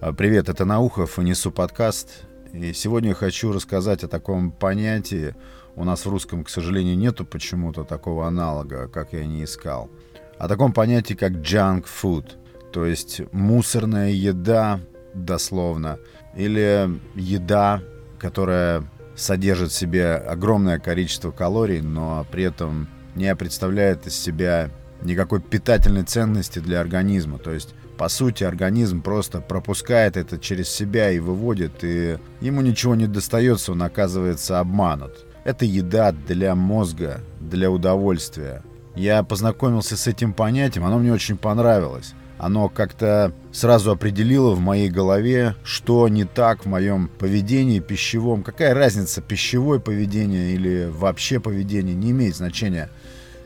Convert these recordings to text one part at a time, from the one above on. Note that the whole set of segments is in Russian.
А, привет, это Наухов несу подкаст. И сегодня хочу рассказать о таком понятии. У нас в русском, к сожалению, нету почему-то такого аналога, как я не искал. О таком понятии, как junk food, то есть мусорная еда, дословно, или еда, которая содержит в себе огромное количество калорий, но при этом не представляет из себя никакой питательной ценности для организма. То есть, по сути, организм просто пропускает это через себя и выводит, и ему ничего не достается, он оказывается обманут. Это еда для мозга, для удовольствия. Я познакомился с этим понятием, оно мне очень понравилось. Оно как-то сразу определило в моей голове, что не так в моем поведении пищевом. Какая разница, пищевое поведение или вообще поведение, не имеет значения.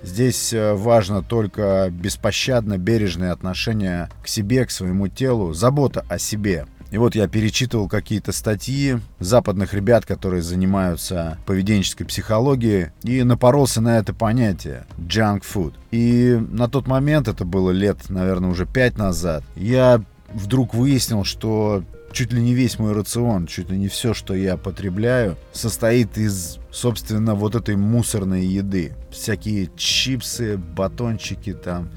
Здесь э, важно только беспощадно бережное отношение к себе, к своему телу, забота о себе. И вот я перечитывал какие-то статьи западных ребят, которые занимаются поведенческой психологией, и напоролся на это понятие junk food. И на тот момент, это было лет, наверное, уже пять назад, я вдруг выяснил, что чуть ли не весь мой рацион, чуть ли не все, что я потребляю, состоит из, собственно, вот этой мусорной еды. Всякие чипсы, батончики там.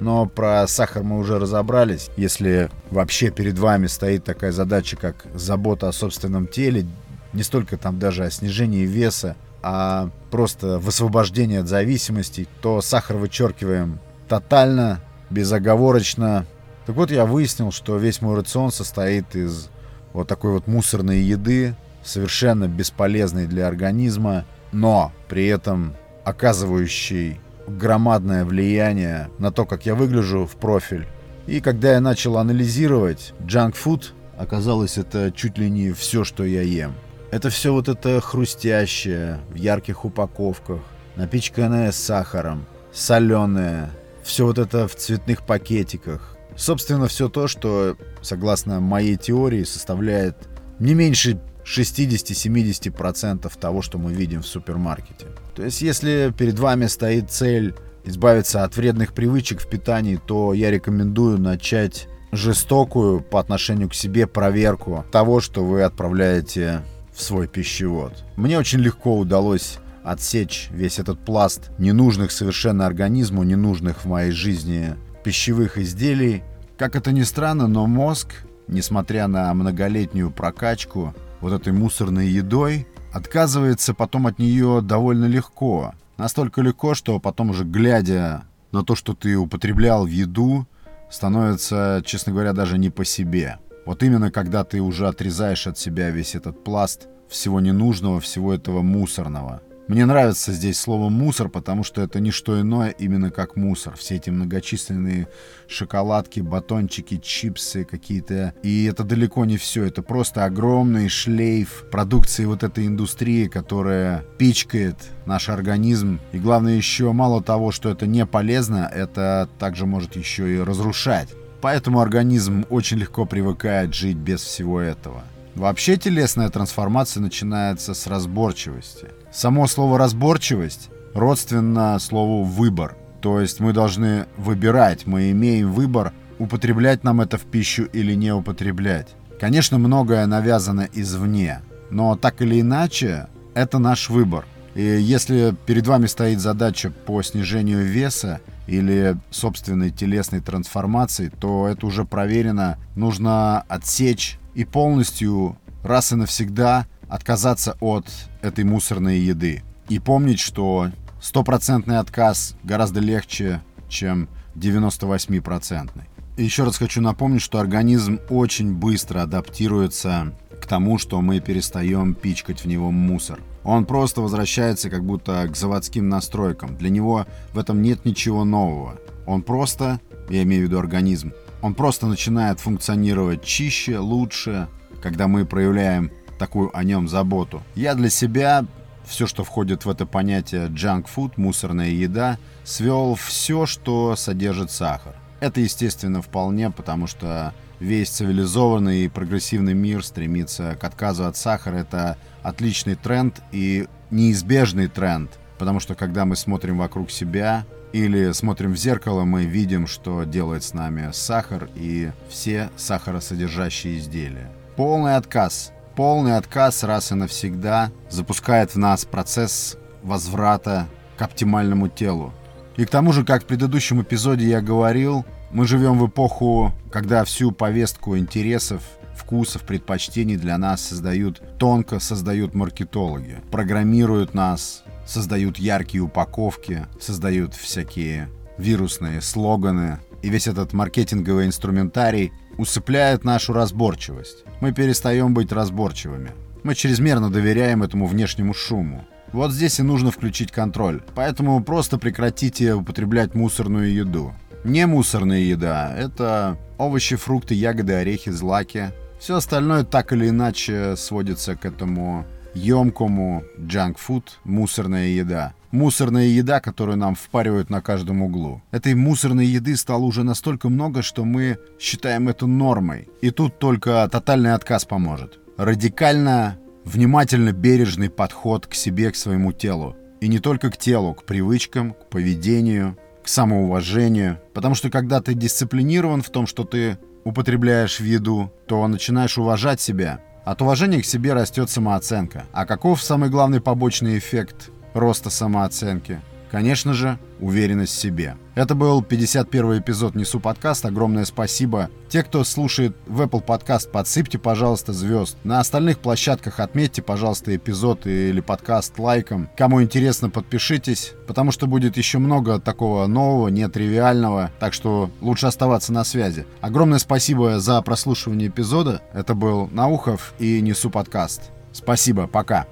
Но про сахар мы уже разобрались. Если вообще перед вами стоит такая задача, как забота о собственном теле, не столько там даже о снижении веса, а просто высвобождение от зависимостей, то сахар вычеркиваем тотально, безоговорочно, так вот, я выяснил, что весь мой рацион состоит из вот такой вот мусорной еды, совершенно бесполезной для организма, но при этом оказывающей громадное влияние на то, как я выгляжу в профиль. И когда я начал анализировать junk food, оказалось это чуть ли не все, что я ем. Это все вот это хрустящее, в ярких упаковках, напичканное сахаром, соленое, все вот это в цветных пакетиках, Собственно, все то, что, согласно моей теории, составляет не меньше 60-70% того, что мы видим в супермаркете. То есть, если перед вами стоит цель избавиться от вредных привычек в питании, то я рекомендую начать жестокую по отношению к себе проверку того, что вы отправляете в свой пищевод. Мне очень легко удалось отсечь весь этот пласт ненужных совершенно организму, ненужных в моей жизни пищевых изделий. Как это ни странно, но мозг, несмотря на многолетнюю прокачку вот этой мусорной едой, отказывается потом от нее довольно легко. Настолько легко, что потом уже глядя на то, что ты употреблял в еду, становится, честно говоря, даже не по себе. Вот именно когда ты уже отрезаешь от себя весь этот пласт всего ненужного, всего этого мусорного – мне нравится здесь слово «мусор», потому что это не что иное именно как мусор. Все эти многочисленные шоколадки, батончики, чипсы какие-то. И это далеко не все. Это просто огромный шлейф продукции вот этой индустрии, которая пичкает наш организм. И главное еще, мало того, что это не полезно, это также может еще и разрушать. Поэтому организм очень легко привыкает жить без всего этого. Вообще телесная трансформация начинается с разборчивости. Само слово «разборчивость» родственно слову «выбор». То есть мы должны выбирать, мы имеем выбор, употреблять нам это в пищу или не употреблять. Конечно, многое навязано извне, но так или иначе, это наш выбор. И если перед вами стоит задача по снижению веса или собственной телесной трансформации, то это уже проверено. Нужно отсечь и полностью раз и навсегда отказаться от этой мусорной еды. И помнить, что стопроцентный отказ гораздо легче, чем 98-процентный. И еще раз хочу напомнить, что организм очень быстро адаптируется тому, что мы перестаем пичкать в него мусор. Он просто возвращается как будто к заводским настройкам. Для него в этом нет ничего нового. Он просто, я имею в виду организм, он просто начинает функционировать чище, лучше, когда мы проявляем такую о нем заботу. Я для себя все, что входит в это понятие junk food, мусорная еда, свел все, что содержит сахар. Это, естественно, вполне, потому что весь цивилизованный и прогрессивный мир стремится к отказу от сахара. Это отличный тренд и неизбежный тренд, потому что когда мы смотрим вокруг себя, или смотрим в зеркало, мы видим, что делает с нами сахар и все сахаросодержащие изделия. Полный отказ. Полный отказ раз и навсегда запускает в нас процесс возврата к оптимальному телу. И к тому же, как в предыдущем эпизоде я говорил, мы живем в эпоху, когда всю повестку интересов, вкусов, предпочтений для нас создают тонко, создают маркетологи, программируют нас, создают яркие упаковки, создают всякие вирусные слоганы. И весь этот маркетинговый инструментарий усыпляет нашу разборчивость. Мы перестаем быть разборчивыми. Мы чрезмерно доверяем этому внешнему шуму. Вот здесь и нужно включить контроль. Поэтому просто прекратите употреблять мусорную еду. Не мусорная еда — это овощи, фрукты, ягоды, орехи, злаки. Все остальное так или иначе сводится к этому емкому джанк-фуд, мусорная еда. Мусорная еда, которую нам впаривают на каждом углу. Этой мусорной еды стало уже настолько много, что мы считаем это нормой. И тут только тотальный отказ поможет. Радикально, внимательно бережный подход к себе, к своему телу. И не только к телу, к привычкам, к поведению, к самоуважению. Потому что когда ты дисциплинирован в том, что ты употребляешь в еду, то начинаешь уважать себя. От уважения к себе растет самооценка. А каков самый главный побочный эффект роста самооценки? Конечно же, уверенность в себе. Это был 51 эпизод Несу подкаст. Огромное спасибо. Те, кто слушает в Apple подкаст, подсыпьте, пожалуйста, звезд. На остальных площадках отметьте, пожалуйста, эпизод или подкаст лайком. Кому интересно, подпишитесь, потому что будет еще много такого нового, нетривиального. Так что лучше оставаться на связи. Огромное спасибо за прослушивание эпизода. Это был Наухов и Несу подкаст. Спасибо, пока.